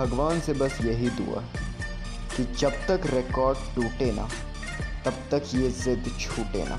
भगवान से बस यही दुआ कि जब तक रिकॉर्ड टूटे ना, तब तक ये ज़िद छूटे ना।